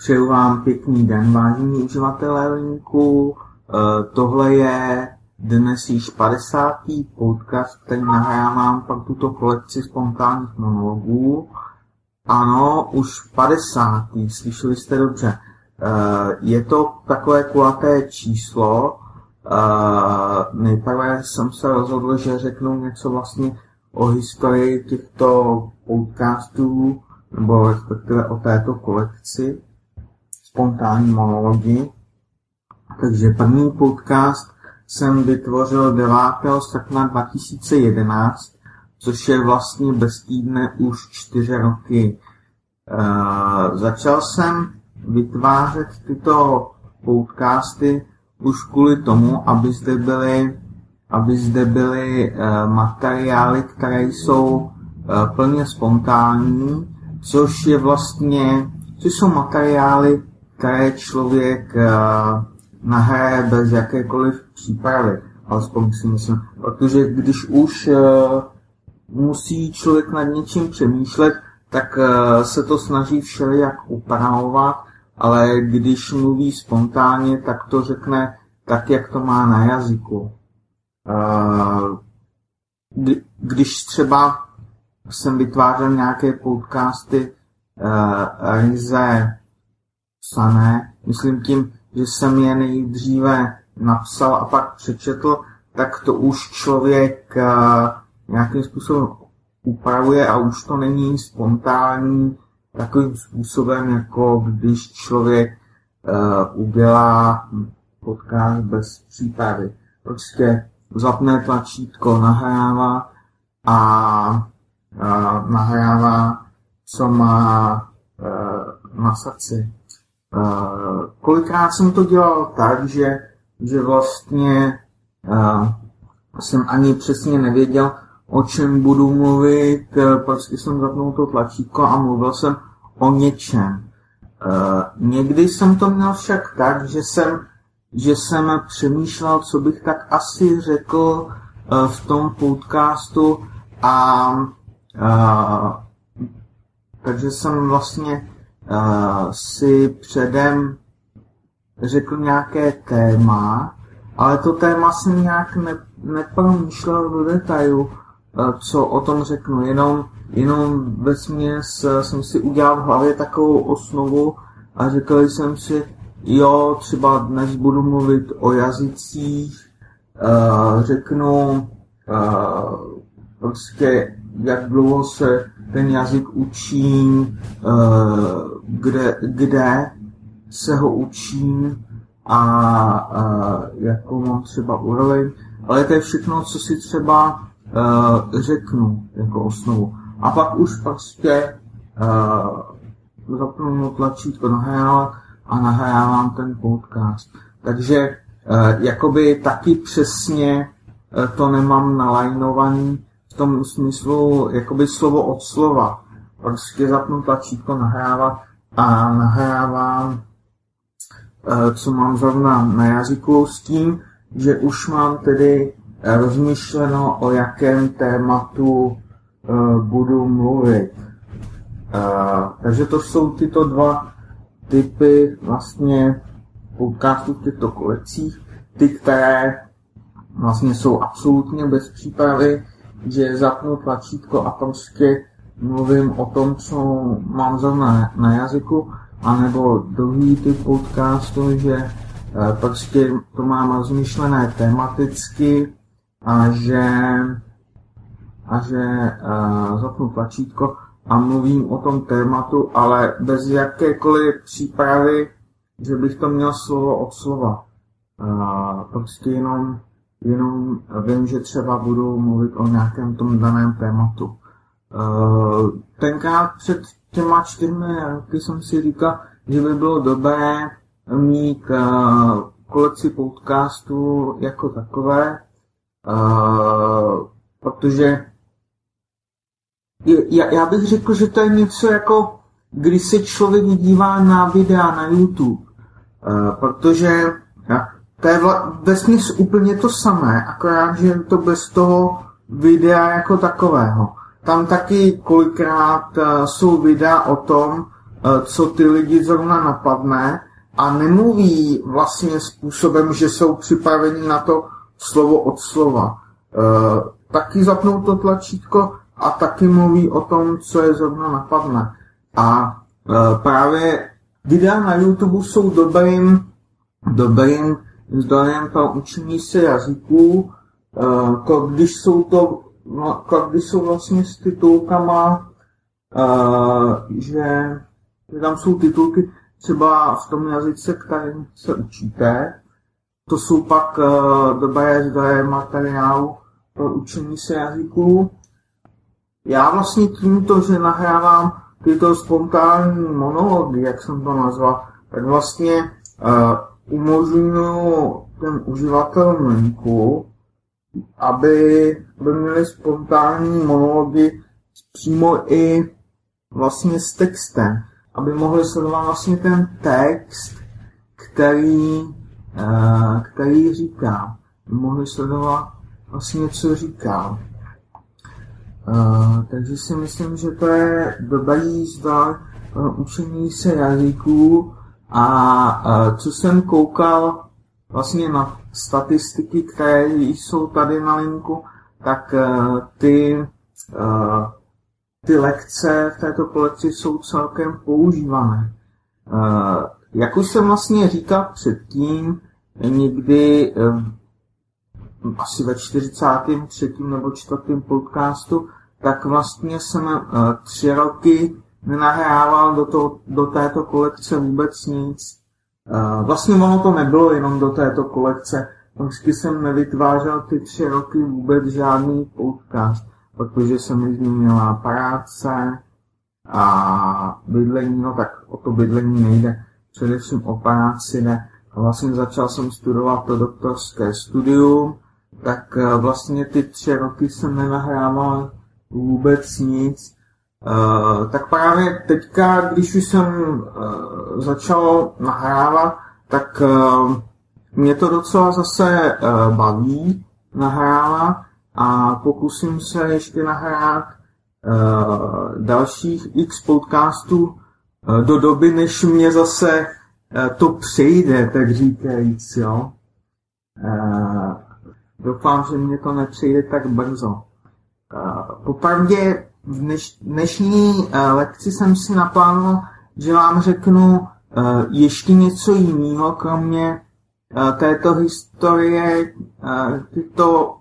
Přeju vám pěkný den, vážení uživatelé linku. Eh, tohle je dnes již 50. podcast, který nahrávám pro tuto kolekci spontánních monologů. Ano, už 50. Slyšeli jste dobře. Eh, je to takové kulaté číslo. Eh, nejprve jsem se rozhodl, že řeknu něco vlastně o historii těchto podcastů, nebo respektive o této kolekci spontánní monology. Takže první podcast jsem vytvořil 9. srpna 2011, což je vlastně bez týdne už čtyři roky. E, začal jsem vytvářet tyto podcasty už kvůli tomu, aby zde byly, aby zde byly e, materiály, které jsou e, plně spontánní, což je vlastně, což jsou materiály, které člověk uh, nahraje bez jakékoliv přípravy. Alespoň si myslím. Protože když už uh, musí člověk nad něčím přemýšlet, tak uh, se to snaží všelijak upravovat, ale když mluví spontánně, tak to řekne tak, jak to má na jazyku. Když třeba jsem vytvářel nějaké podcasty ryze psané, myslím tím, že jsem je nejdříve napsal a pak přečetl, tak to už člověk uh, nějakým způsobem upravuje a už to není spontánní takovým způsobem, jako když člověk uh, udělá podcast bez přípravy. Prostě zapne tlačítko, nahrává a uh, nahrává, co má na srdci. Kolikrát jsem to dělal tak, že, že vlastně uh, jsem ani přesně nevěděl, o čem budu mluvit, prostě jsem zapnul to tlačítko a mluvil jsem o něčem. Uh, někdy jsem to měl však tak, že jsem, že jsem přemýšlel, co bych tak asi řekl uh, v tom podcastu a uh, takže jsem vlastně uh, si předem řekl nějaké téma, ale to téma jsem nějak ne, nepromýšlel do detailu, uh, co o tom řeknu, jenom, jenom ve směs uh, jsem si udělal v hlavě takovou osnovu a řekl jsem si, jo, třeba dnes budu mluvit o jazycích, uh, řeknu uh, prostě, jak dlouho se ten jazyk učím, kde, kde se ho učím a, a jakou mám třeba úroveň, ale to je všechno, co si třeba uh, řeknu jako osnovu. A pak už prostě uh, zapnu tlačítko nahrávat a nahrávám ten podcast. Takže uh, jakoby taky přesně to nemám nalajnovaný v tom smyslu jakoby slovo od slova. Prostě zapnu tlačítko nahrávat a nahrávám, eh, co mám zrovna na jazyku s tím, že už mám tedy eh, rozmyšleno, o jakém tématu eh, budu mluvit. Takže to jsou tyto dva typy vlastně podcastů v těchto kolekcích. Ty, které vlastně jsou absolutně bez přípravy, že zapnu tlačítko a prostě mluvím o tom, co mám zrovna na jazyku, anebo druhý typ podcastu, že eh, prostě to mám rozmyšlené tematicky a že, a že uh, zapnu tlačítko a mluvím o tom tématu, ale bez jakékoliv přípravy, že bych to měl slovo od slova. Uh, prostě jenom, jenom vím, že třeba budu mluvit o nějakém tom daném tématu. Uh, tenkrát před těma čtyřmi roky jsem si říkal, že by bylo dobré mít uh, kolekci podcastů jako takové, uh, protože já, já bych řekl, že to je něco jako, když se člověk dívá na videa na YouTube, uh, protože to je vesměs úplně to samé, akorát, že to bez toho videa jako takového. Tam taky kolikrát uh, jsou videa o tom, co ty lidi zrovna napadne a nemluví vlastně způsobem, že jsou připraveni na to slovo od slova. Taky zapnou to tlačítko a taky mluví o tom, co je zrovna napadne. A právě videa na YouTube jsou dobrým, dobrým zdrojem pro učení se jazyků, když jsou to no, když jsou vlastně s titulkama, že tam jsou titulky třeba v tom jazyce, kterým se učíte, to jsou pak uh, dobré zdroje materiálu pro učení se jazyků. Já vlastně tímto, že nahrávám tyto spontánní monology, jak jsem to nazval, tak vlastně uh, umožňuji ten uživatel linku, aby, aby měli spontánní monology přímo i vlastně s textem, aby mohli sledovat vlastně ten text, který, uh, který říká. Mohli sledovat vlastně, co říká. Uh, takže si myslím, že to je dobrý zdroj pro učení se jazyků a co jsem koukal vlastně na statistiky, které jsou tady na linku, tak uh, ty, uh, ty lekce v této kolekci jsou celkem používané. Uh, jak už jsem vlastně říkal předtím, někdy asi ve 43. nebo 4. podcastu, tak vlastně jsem tři roky nenahrával do, to, do této kolekce vůbec nic. Vlastně ono to nebylo jenom do této kolekce. Vždycky jsem nevytvářel ty tři roky vůbec žádný podcast, protože se mi změnila práce a bydlení, no tak o to bydlení nejde, především o práci ne. A vlastně začal jsem studovat to doktorské studium, tak vlastně ty tři roky jsem nenahrával vůbec nic Uh, tak právě teďka, když už jsem uh, začal nahrávat, tak uh, mě to docela zase uh, baví nahrávat a pokusím se ještě nahrát uh, dalších x podcastů uh, do doby, než mě zase uh, to přejde, tak říkajíc, jo. Uh, doufám, že mě to nepřejde tak brzo. Uh, popravdě v dneš, dnešní uh, lekci jsem si naplánoval, že vám řeknu uh, ještě něco jiného, kromě uh, této historie, tyto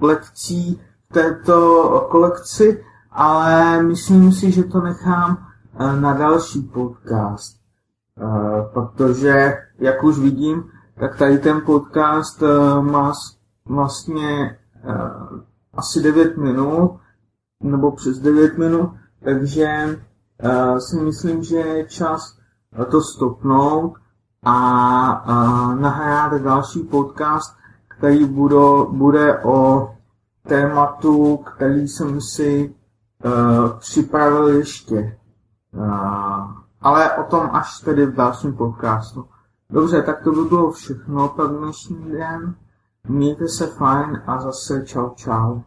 lekcí, této kolekci, ale myslím si, že to nechám na další podcast. Protože, jak už vidím, tak tady ten podcast má vlastně asi 9 minut nebo přes 9 minut, takže uh, si myslím, že je čas to stopnout a uh, nahrát další podcast, který budo, bude o tématu, který jsem si uh, připravil ještě. Uh, ale o tom až tedy v dalším podcastu. Dobře, tak to by bylo všechno pro dnešní den. Mějte se fajn a zase čau čau.